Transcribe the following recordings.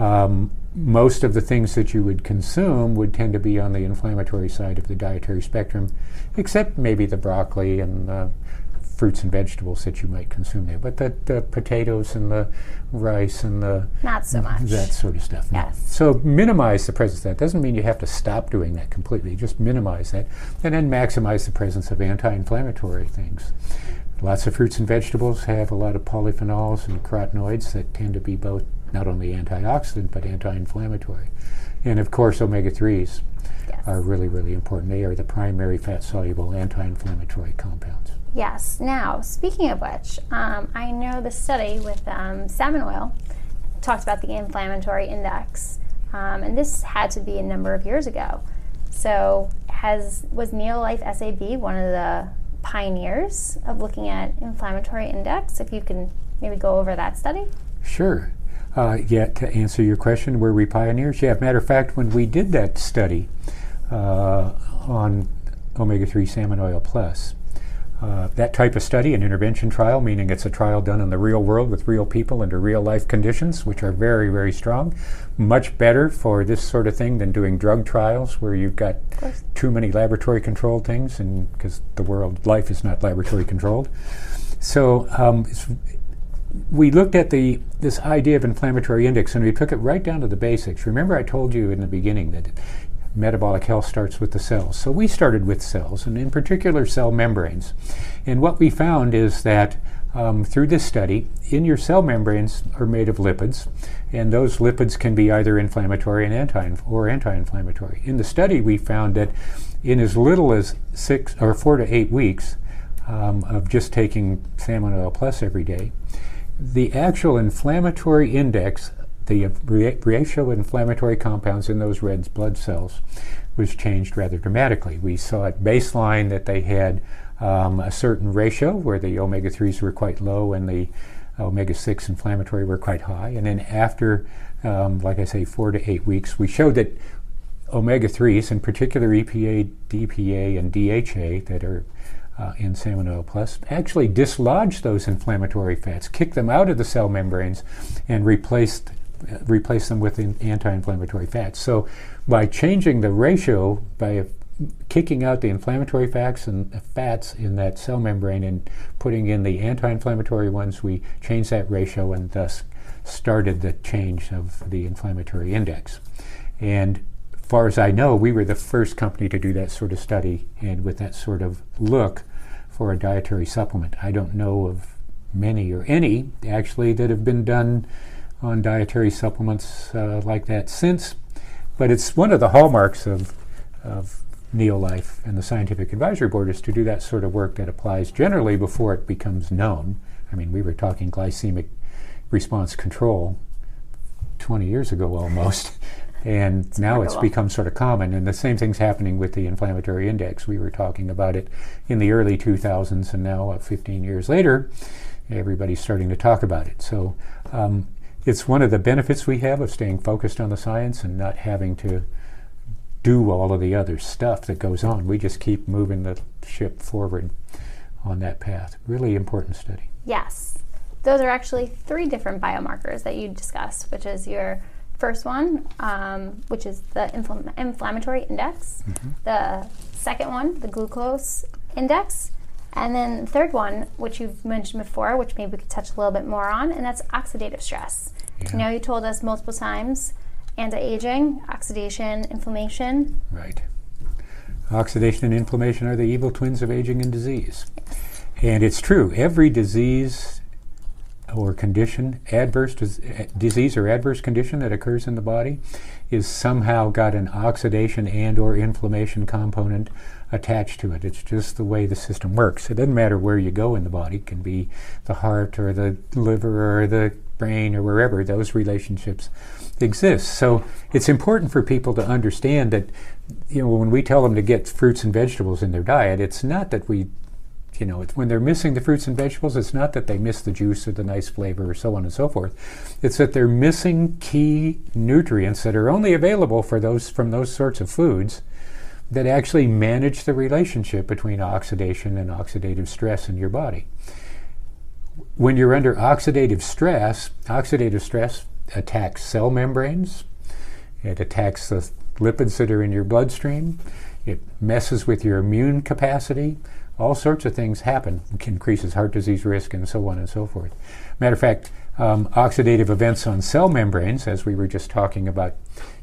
Um, most of the things that you would consume would tend to be on the inflammatory side of the dietary spectrum, except maybe the broccoli and the fruits and vegetables that you might consume there. But the, the potatoes and the rice and the Not so much. that sort of stuff. no. Yes. So minimize the presence of that. Doesn't mean you have to stop doing that completely. Just minimize that, and then maximize the presence of anti-inflammatory things. Lots of fruits and vegetables have a lot of polyphenols and carotenoids that tend to be both not only antioxidant but anti-inflammatory. And of course, omega-3s Yes. are really, really important. They are the primary fat-soluble anti-inflammatory compounds. Yes. Now, speaking of which, um, I know the study with um, salmon oil talked about the inflammatory index, um, and this had to be a number of years ago. So, has was Neolife SAB one of the pioneers of looking at inflammatory index? If you can maybe go over that study. Sure. Uh, yeah, to answer your question, were we pioneers? Yeah, matter of fact, when we did that study uh, on omega 3 salmon oil plus, uh, that type of study, an intervention trial, meaning it's a trial done in the real world with real people under real life conditions, which are very, very strong. Much better for this sort of thing than doing drug trials where you've got too many laboratory controlled things, and because the world life is not laboratory controlled. So um, it's, we looked at the this idea of inflammatory index and we took it right down to the basics. Remember, I told you in the beginning that metabolic health starts with the cells. So we started with cells, and in particular, cell membranes. And what we found is that um, through this study, in your cell membranes are made of lipids, and those lipids can be either inflammatory and anti or anti-inflammatory. In the study, we found that in as little as six or four to eight weeks um, of just taking salmon oil plus every day, the actual inflammatory index, the ratio of inflammatory compounds in those red blood cells, was changed rather dramatically. We saw at baseline that they had um, a certain ratio where the omega 3s were quite low and the omega 6 inflammatory were quite high. And then after, um, like I say, four to eight weeks, we showed that omega 3s, in particular EPA, DPA, and DHA, that are uh, in salmon oil plus actually dislodged those inflammatory fats, kicked them out of the cell membranes, and replaced replaced them with anti-inflammatory fats. So, by changing the ratio, by kicking out the inflammatory fats and fats in that cell membrane and putting in the anti-inflammatory ones, we changed that ratio and thus started the change of the inflammatory index. And far as I know, we were the first company to do that sort of study and with that sort of look for a dietary supplement. I don't know of many or any actually that have been done on dietary supplements uh, like that since, but it's one of the hallmarks of, of Neolife and the Scientific Advisory Board is to do that sort of work that applies generally before it becomes known. I mean, we were talking glycemic response control 20 years ago almost. And now it's become sort of common, and the same thing's happening with the inflammatory index. We were talking about it in the early 2000s, and now, uh, 15 years later, everybody's starting to talk about it. So um, it's one of the benefits we have of staying focused on the science and not having to do all of the other stuff that goes on. We just keep moving the ship forward on that path. Really important study. Yes. Those are actually three different biomarkers that you discussed, which is your first one, um, which is the infl- inflammatory index, the second one, the glucose index, and then the third one, which you've mentioned before, which maybe we could touch a little bit more on, and that's oxidative stress. Yeah. You know, you told us multiple times anti-aging, oxidation, inflammation. Right. Oxidation and inflammation are the evil twins of aging and disease. And it's true, every disease or condition, adverse disease or adverse condition that occurs in the body is somehow got an oxidation and or inflammation component attached to it. It's just the way the system works. It doesn't matter where you go in the body, it can be the heart or the liver or the brain or wherever those relationships exist. So it's important for people to understand that you know when we tell them to get fruits and vegetables in their diet, it's not that we you know, when they're missing the fruits and vegetables, it's not that they miss the juice or the nice flavor or so on and so forth. It's that they're missing key nutrients that are only available for those from those sorts of foods that actually manage the relationship between oxidation and oxidative stress in your body. When you're under oxidative stress, oxidative stress attacks cell membranes, it attacks the lipids that are in your bloodstream, it messes with your immune capacity. All sorts of things happen, it increases heart disease risk, and so on and so forth. Matter of fact, um, oxidative events on cell membranes, as we were just talking about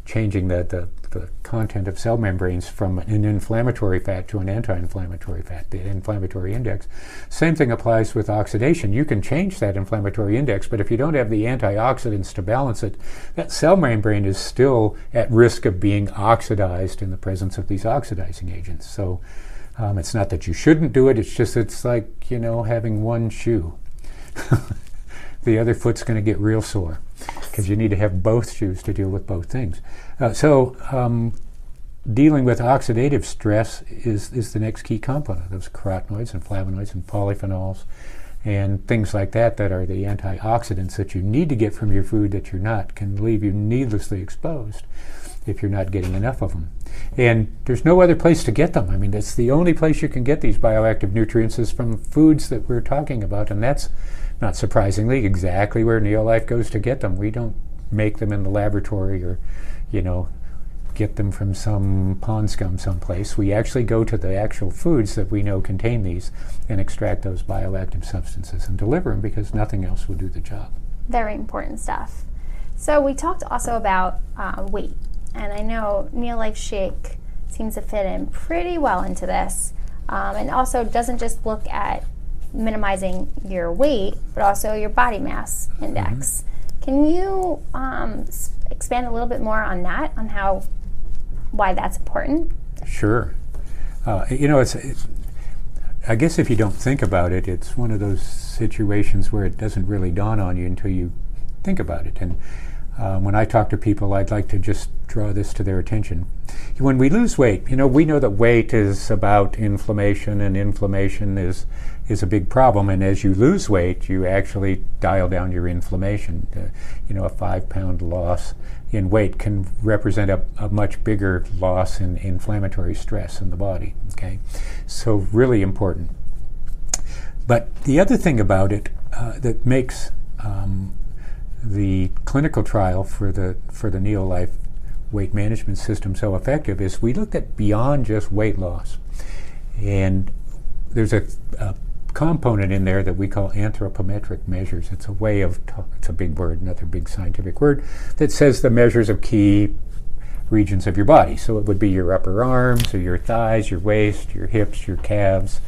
changing the, the, the, content of cell membranes from an inflammatory fat to an anti-inflammatory fat, the inflammatory index. Same thing applies with oxidation. You can change that inflammatory index, but if you don't have the antioxidants to balance it, that cell membrane is still at risk of being oxidized in the presence of these oxidizing agents. So um, it's not that you shouldn't do it, it's just it's like, you know, having one shoe. the other foot's going to get real sore because you need to have both shoes to deal with both things. Uh, so, um, dealing with oxidative stress is, is the next key component. Those carotenoids and flavonoids and polyphenols and things like that that are the antioxidants that you need to get from your food that you're not can leave you needlessly exposed if you're not getting enough of them. And there's no other place to get them. I mean, it's the only place you can get these bioactive nutrients is from foods that we're talking about, and that's not surprisingly, exactly where Neolife goes to get them. We don't make them in the laboratory or, you know, get them from some pond scum someplace. We actually go to the actual foods that we know contain these and extract those bioactive substances and deliver them because nothing else will do the job. Very important stuff. So we talked also about uh, weight, and I know Neolife Shake seems to fit in pretty well into this, um, and also doesn't just look at minimizing your weight, but also your body mass index. Mm-hmm. Can you um, expand a little bit more on that, on how why that's important? Sure. Uh, you know, it's, it's, I guess if you don't think about it, it's one of those situations where it doesn't really dawn on you until you think about it. And um, when I talk to people, I'd like to just draw this to their attention. When we lose weight, you know, we know that weight is about inflammation, and inflammation is is a big problem. And as you lose weight, you actually dial down your inflammation. You know, a five pound loss in weight can represent a, a much bigger loss in inflammatory stress in the body. Okay, so really important. But the other thing about it uh, that makes um, the clinical trial for the for the Neolife weight management system so effective is we looked at beyond just weight loss, and there's a, a component in there that we call anthropometric measures. It's a way of t- it's a big word, another big scientific word that says the measures of key regions of your body. So it would be your upper arms, or your thighs, your waist, your hips, your calves,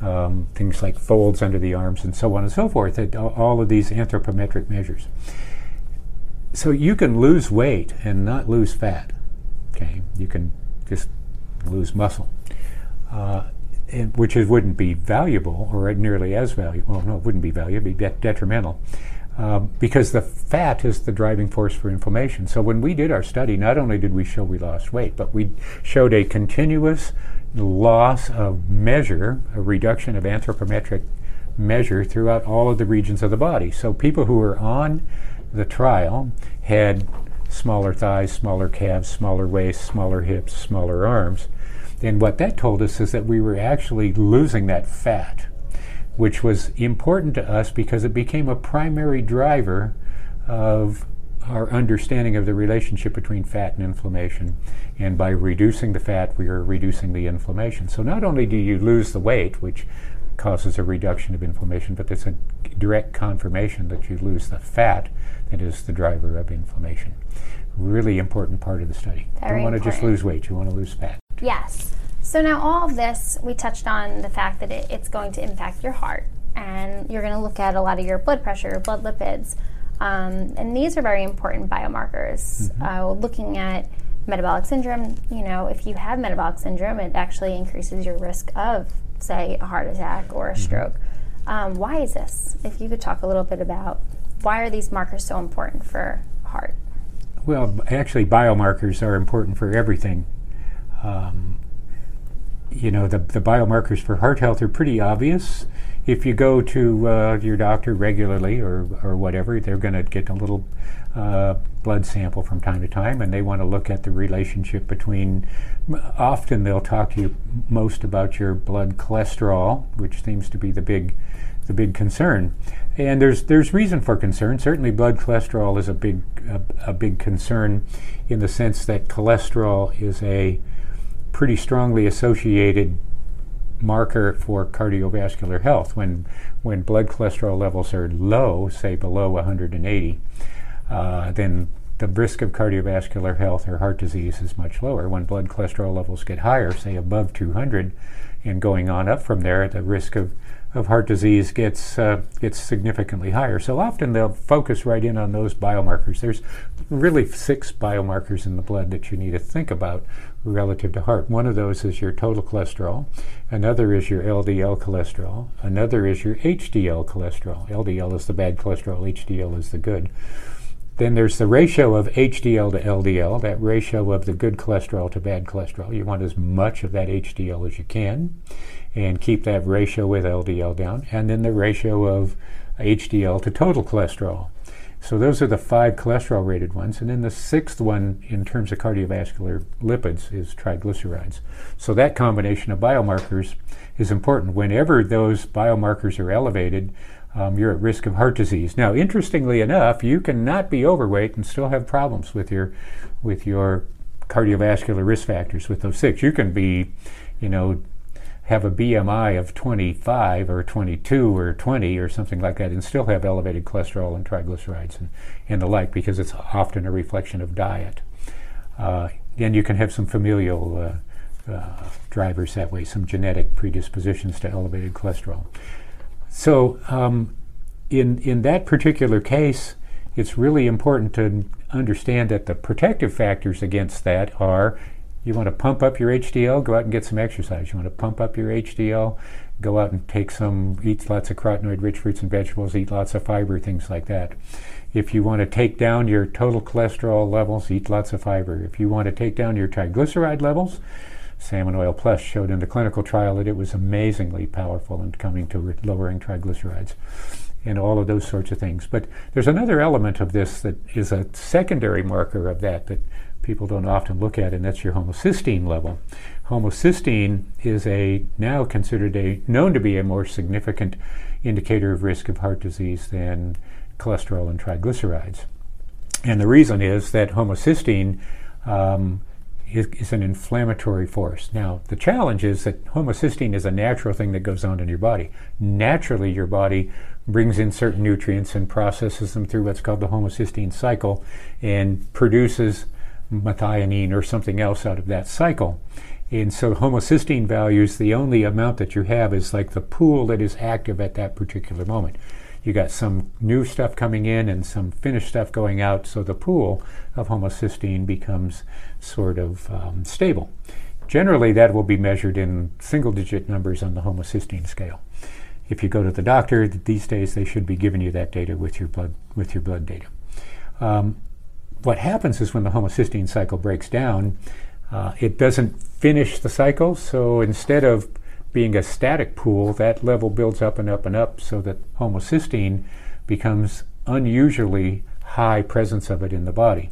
um, things like folds under the arms, and so on and so forth. all of these anthropometric measures. So you can lose weight and not lose fat. Okay, you can just lose muscle, uh, and, which is, wouldn't be valuable or nearly as valuable. Well, no, it wouldn't be valuable; it'd be de- detrimental. Uh, because the fat is the driving force for inflammation. So when we did our study, not only did we show we lost weight, but we showed a continuous loss of measure, a reduction of anthropometric measure throughout all of the regions of the body. So people who were on the trial had smaller thighs, smaller calves, smaller waists, smaller hips, smaller arms. And what that told us is that we were actually losing that fat, which was important to us because it became a primary driver of our understanding of the relationship between fat and inflammation. And by reducing the fat, we are reducing the inflammation. So not only do you lose the weight, which causes a reduction of inflammation, but there's a direct confirmation that you lose the fat that is the driver of inflammation. Really important part of the study. Very you don't want to just lose weight, you want to lose fat. Yes. So now all of this, we touched on the fact that it, it's going to impact your heart, and you're going to look at a lot of your blood pressure, your blood lipids, um, and these are very important biomarkers. Mm-hmm. Uh, looking at metabolic syndrome, you know, if you have metabolic syndrome, it actually increases your risk of, say, a heart attack or a mm-hmm. stroke. Um, why is this? If you could talk a little bit about why are these markers so important for heart? Well, actually, biomarkers are important for everything. Um, you know, the, the biomarkers for heart health are pretty obvious if you go to uh, your doctor regularly or, or whatever, they're going to get a little uh, blood sample from time to time, and they want to look at the relationship between. Often they'll talk to you most about your blood cholesterol, which seems to be the big the big concern. And there's there's reason for concern. Certainly, blood cholesterol is a big a, a big concern, in the sense that cholesterol is a pretty strongly associated marker for cardiovascular health. When when blood cholesterol levels are low, say below 180, uh, then the risk of cardiovascular health or heart disease is much lower. When blood cholesterol levels get higher, say above 200, and going on up from there, the risk of, of heart disease gets uh, gets significantly higher. So often they'll focus right in on those biomarkers. There's really six biomarkers in the blood that you need to think about relative to heart. One of those is your total cholesterol. Another is your LDL cholesterol. Another is your HDL cholesterol. LDL is the bad cholesterol. HDL is the good. Then there's the ratio of HDL to LDL, that ratio of the good cholesterol to bad cholesterol. You want as much of that HDL as you can and keep that ratio with LDL down. And then the ratio of HDL to total cholesterol. So those are the five cholesterol rated ones. And then the sixth one in terms of cardiovascular lipids is triglycerides. So that combination of biomarkers is important. Whenever those biomarkers are elevated, um, you're at risk of heart disease. Now, interestingly enough, you can not be overweight and still have problems with your with your cardiovascular risk factors with those six. You can be, you know, have a BMI of 25 or 22 or 20 or something like that and still have elevated cholesterol and triglycerides and, and the like because it's often a reflection of diet. Uh, and you can have some familial uh, uh, drivers that way, some genetic predispositions to elevated cholesterol. So, um, in, in that particular case, it's really important to understand that the protective factors against that are you want to pump up your HDL, go out and get some exercise. You want to pump up your HDL, go out and take some, eat lots of carotenoid rich fruits and vegetables, eat lots of fiber, things like that. If you want to take down your total cholesterol levels, eat lots of fiber. If you want to take down your triglyceride levels, Salmon Oil Plus showed in the clinical trial that it was amazingly powerful in coming to re- lowering triglycerides and all of those sorts of things. But there's another element of this that is a secondary marker of that that people don't often look at, and that's your homocysteine level. Homocysteine is a now considered a known to be a more significant indicator of risk of heart disease than cholesterol and triglycerides. And the reason is that homocysteine um, is, is, an inflammatory force. Now, the challenge is that homocysteine is a natural thing that goes on in your body. Naturally, your body brings in certain nutrients and processes them through what's called the homocysteine cycle and produces methionine or something else out of that cycle. And so homocysteine values, the only amount that you have is like the pool that is active at that particular moment you got some new stuff coming in and some finished stuff going out, so the pool of homocysteine becomes sort of um, stable. Generally, that will be measured in single digit numbers on the homocysteine scale. If you go to the doctor these days, they should be giving you that data with your blood with your blood data. Um, what happens is when the homocysteine cycle breaks down, uh, it doesn't finish the cycle. So instead of being a static pool, that level builds up and up and up so that homocysteine becomes unusually high presence of it in the body.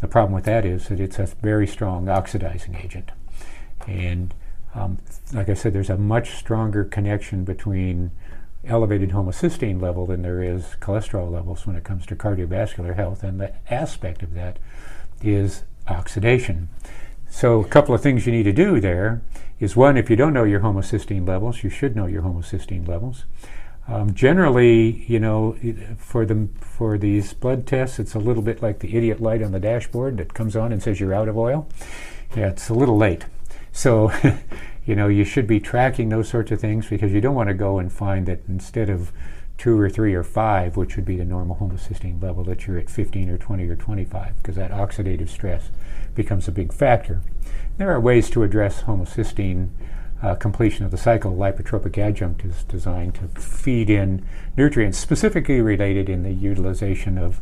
The problem with that is that it's a very strong oxidizing agent. And um, like I said, there's a much stronger connection between elevated homocysteine level than there is cholesterol levels when it comes to cardiovascular health. And the aspect of that is oxidation. So, a couple of things you need to do there is one, if you don't know your homocysteine levels, you should know your homocysteine levels. Um, generally, you know, for the for these blood tests, it's a little bit like the idiot light on the dashboard that comes on and says you're out of oil. Yeah, it's a little late. So, you know, you should be tracking those sorts of things because you don't want to go and find that instead of two or three or five, which would be the normal homocysteine level, that you're at 15 or 20 or 25 because that oxidative stress becomes a big factor. There are ways to address homocysteine uh, completion of the cycle. Lipotropic adjunct is designed to feed in nutrients specifically related in the utilization of,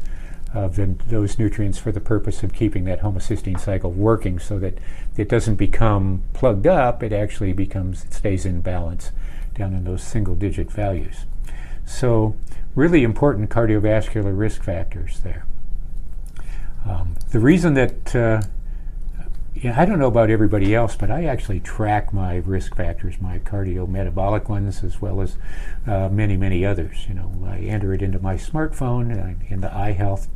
of the, those nutrients for the purpose of keeping that homocysteine cycle working so that it doesn't become plugged up, it actually becomes, it stays in balance down in those single digit values. So, really important cardiovascular risk factors there. Um, the reason that uh, yeah, I don't know about everybody else, but I actually track my risk factors, my cardiometabolic ones, as well as uh, many, many others. You know, I enter it into my smartphone in the iHealth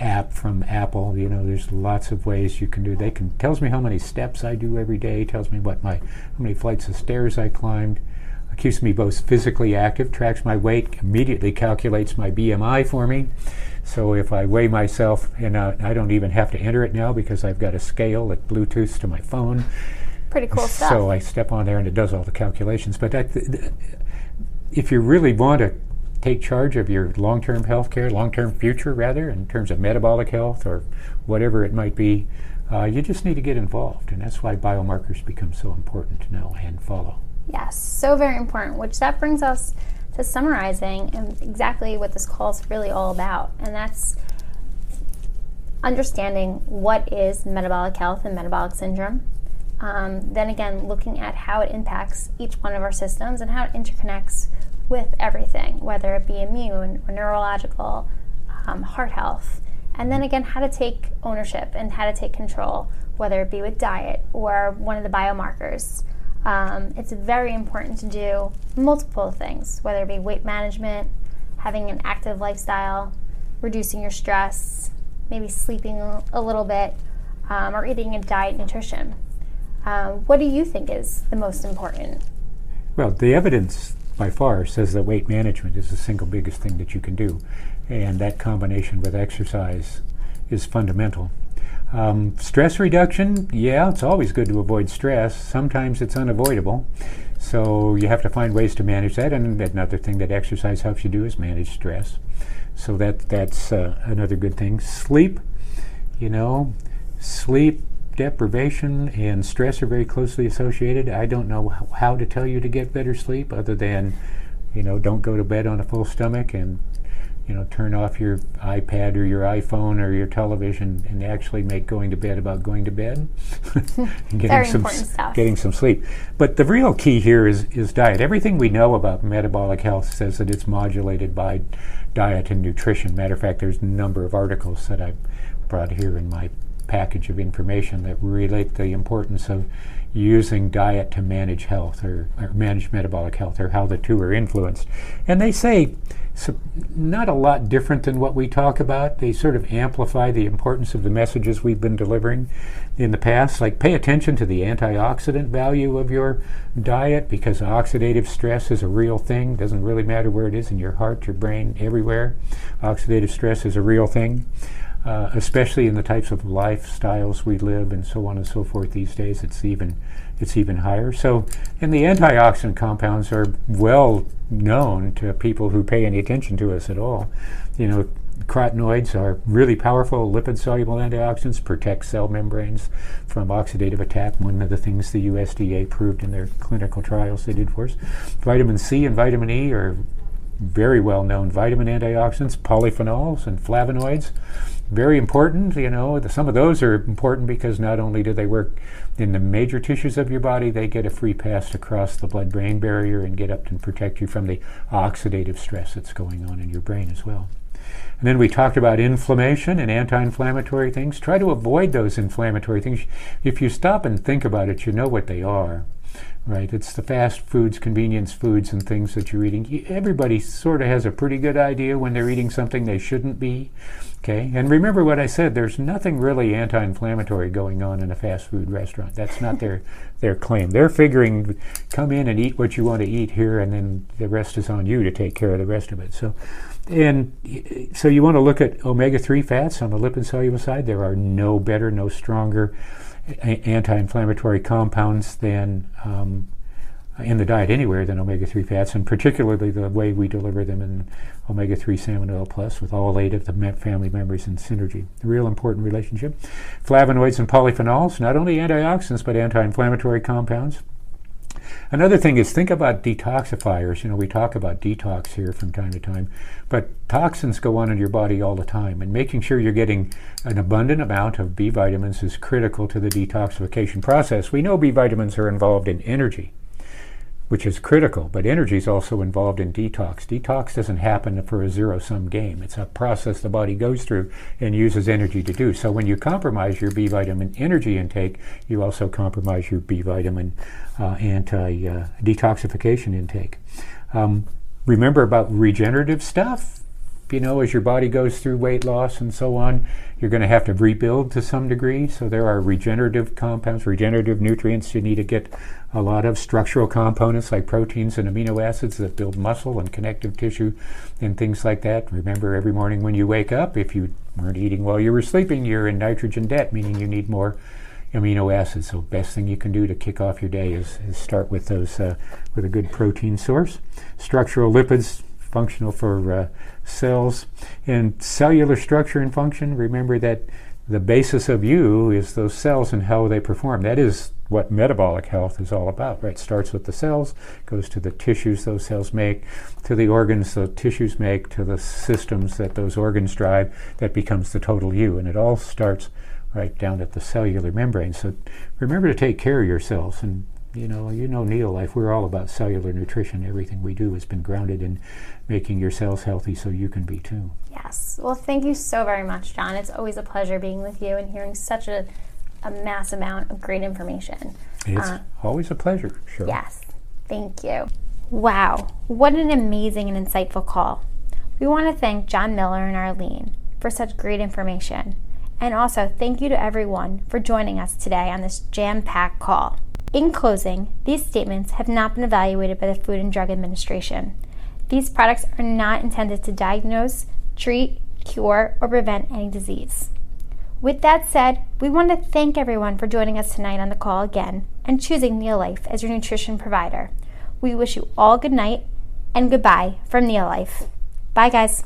app from Apple. You know, there's lots of ways you can do. They can tells me how many steps I do every day. Tells me what my how many flights of stairs I climbed. Keeps me both physically active, tracks my weight, immediately calculates my BMI for me. So if I weigh myself, and uh, I don't even have to enter it now because I've got a scale that Bluetooth to my phone. Pretty cool stuff. So I step on there and it does all the calculations. But th- th- if you really want to take charge of your long-term health care, long-term future rather, in terms of metabolic health or whatever it might be, uh, you just need to get involved. And that's why biomarkers become so important to know and follow. So very important, which that brings us to summarizing and exactly what this call is really all about, and that's understanding what is metabolic health and metabolic syndrome. Um, then again, looking at how it impacts each one of our systems and how it interconnects with everything, whether it be immune or neurological, um, heart health. And then again, how to take ownership and how to take control, whether it be with diet or one of the biomarkers. Um, it's very important to do multiple things, whether it be weight management, having an active lifestyle, reducing your stress, maybe sleeping a little bit, um, or eating a diet nutrition. Um, what do you think is the most important? Well, the evidence by far says that weight management is the single biggest thing that you can do, and that combination with exercise is fundamental. Um, stress reduction, yeah, it's always good to avoid stress. Sometimes it's unavoidable. So you have to find ways to manage that. And another thing that exercise helps you do is manage stress. So that that's uh, another good thing. Sleep, you know, sleep deprivation and stress are very closely associated. I don't know how to tell you to get better sleep other than, you know, don't go to bed on a full stomach and you know, turn off your iPad or your iPhone or your television and actually make going to bed about going to bed getting Very some important stuff. getting some sleep. But the real key here is is diet. Everything we know about metabolic health says that it's modulated by diet and nutrition. Matter of fact, there's a number of articles that I brought here in my package of information that relate the importance of using diet to manage health or, or manage metabolic health or how the two are influenced. And they say so not a lot different than what we talk about. They sort of amplify the importance of the messages we've been delivering in the past. Like, pay attention to the antioxidant value of your diet because oxidative stress is a real thing. Doesn't really matter where it is in your heart, your brain, everywhere. Oxidative stress is a real thing. Uh, especially in the types of lifestyles we live and so on and so forth these days, it's even it's even higher. So, and the antioxidant compounds are well known to people who pay any attention to us at all. You know, carotenoids are really powerful lipid soluble antioxidants, protect cell membranes from oxidative attack. One of the things the USDA proved in their clinical trials they did for us. Vitamin C and vitamin E are very well known vitamin antioxidants, polyphenols and flavonoids very important. You know, the, some of those are important because not only do they work in the major tissues of your body, they get a free pass to cross the blood brain barrier and get up and protect you from the oxidative stress that's going on in your brain as well. And then we talked about inflammation and anti inflammatory things. Try to avoid those inflammatory things. If you stop and think about it, you know what they are right? It's the fast foods, convenience foods, and things that you're eating. Everybody sort of has a pretty good idea when they're eating something they shouldn't be. Okay, and remember what I said. There's nothing really anti-inflammatory going on in a fast food restaurant. That's not their their claim. They're figuring, come in and eat what you want to eat here, and then the rest is on you to take care of the rest of it. So, and so you want to look at omega-3 fats on the lipid soluble side. There are no better, no stronger anti-inflammatory compounds than um, in the diet anywhere than omega-3 fats, and particularly the way we deliver them in omega-3 salmon oil plus with all eight of the family members in synergy. A real important relationship. Flavonoids and polyphenols, not only antioxidants but anti-inflammatory compounds. Another thing is think about detoxifiers. You know, we talk about detox here from time to time, but toxins go on in your body all the time, and making sure you're getting an abundant amount of B vitamins is critical to the detoxification process. We know B vitamins are involved in energy which is critical. But energy is also involved in detox. Detox doesn't happen for a zero sum game, it's a process the body goes through and uses energy to do. So when you compromise your B vitamin energy intake, you also compromise your B vitamin uh, anti uh, detoxification intake. Um, remember about regenerative stuff? You know, as your body goes through weight loss and so on, you're going to have to rebuild to some degree. So there are regenerative compounds, regenerative nutrients you need to get a lot of structural components like proteins and amino acids that build muscle and connective tissue and things like that. Remember, every morning when you wake up, if you weren't eating while you were sleeping, you're in nitrogen debt, meaning you need more amino acids. So, best thing you can do to kick off your day is, is start with those uh, with a good protein source. Structural lipids functional for uh, cells. And cellular structure and function, remember that the basis of you is those cells and how they perform. That is what metabolic health is all about, right? Starts with the cells, goes to the tissues those cells make, to the organs the tissues make, to the systems that those organs drive, that becomes the total you. And it all starts right down at the cellular membrane. So remember to take care of yourselves and you know, you know Neolife, we're all about cellular nutrition. Everything we do has been grounded in making your cells healthy so you can be too. Yes. Well, thank you so very much, John. It's always a pleasure being with you and hearing such a, a mass amount of great information. It's uh, always a pleasure, sure. Yes. Thank you. Wow. What an amazing and insightful call. We want to thank John Miller and Arlene for such great information. And also, thank you to everyone for joining us today on this jam packed call. In closing, these statements have not been evaluated by the Food and Drug Administration. These products are not intended to diagnose, treat, cure, or prevent any disease. With that said, we want to thank everyone for joining us tonight on the call again and choosing Neolife as your nutrition provider. We wish you all good night and goodbye from Neolife. Bye, guys.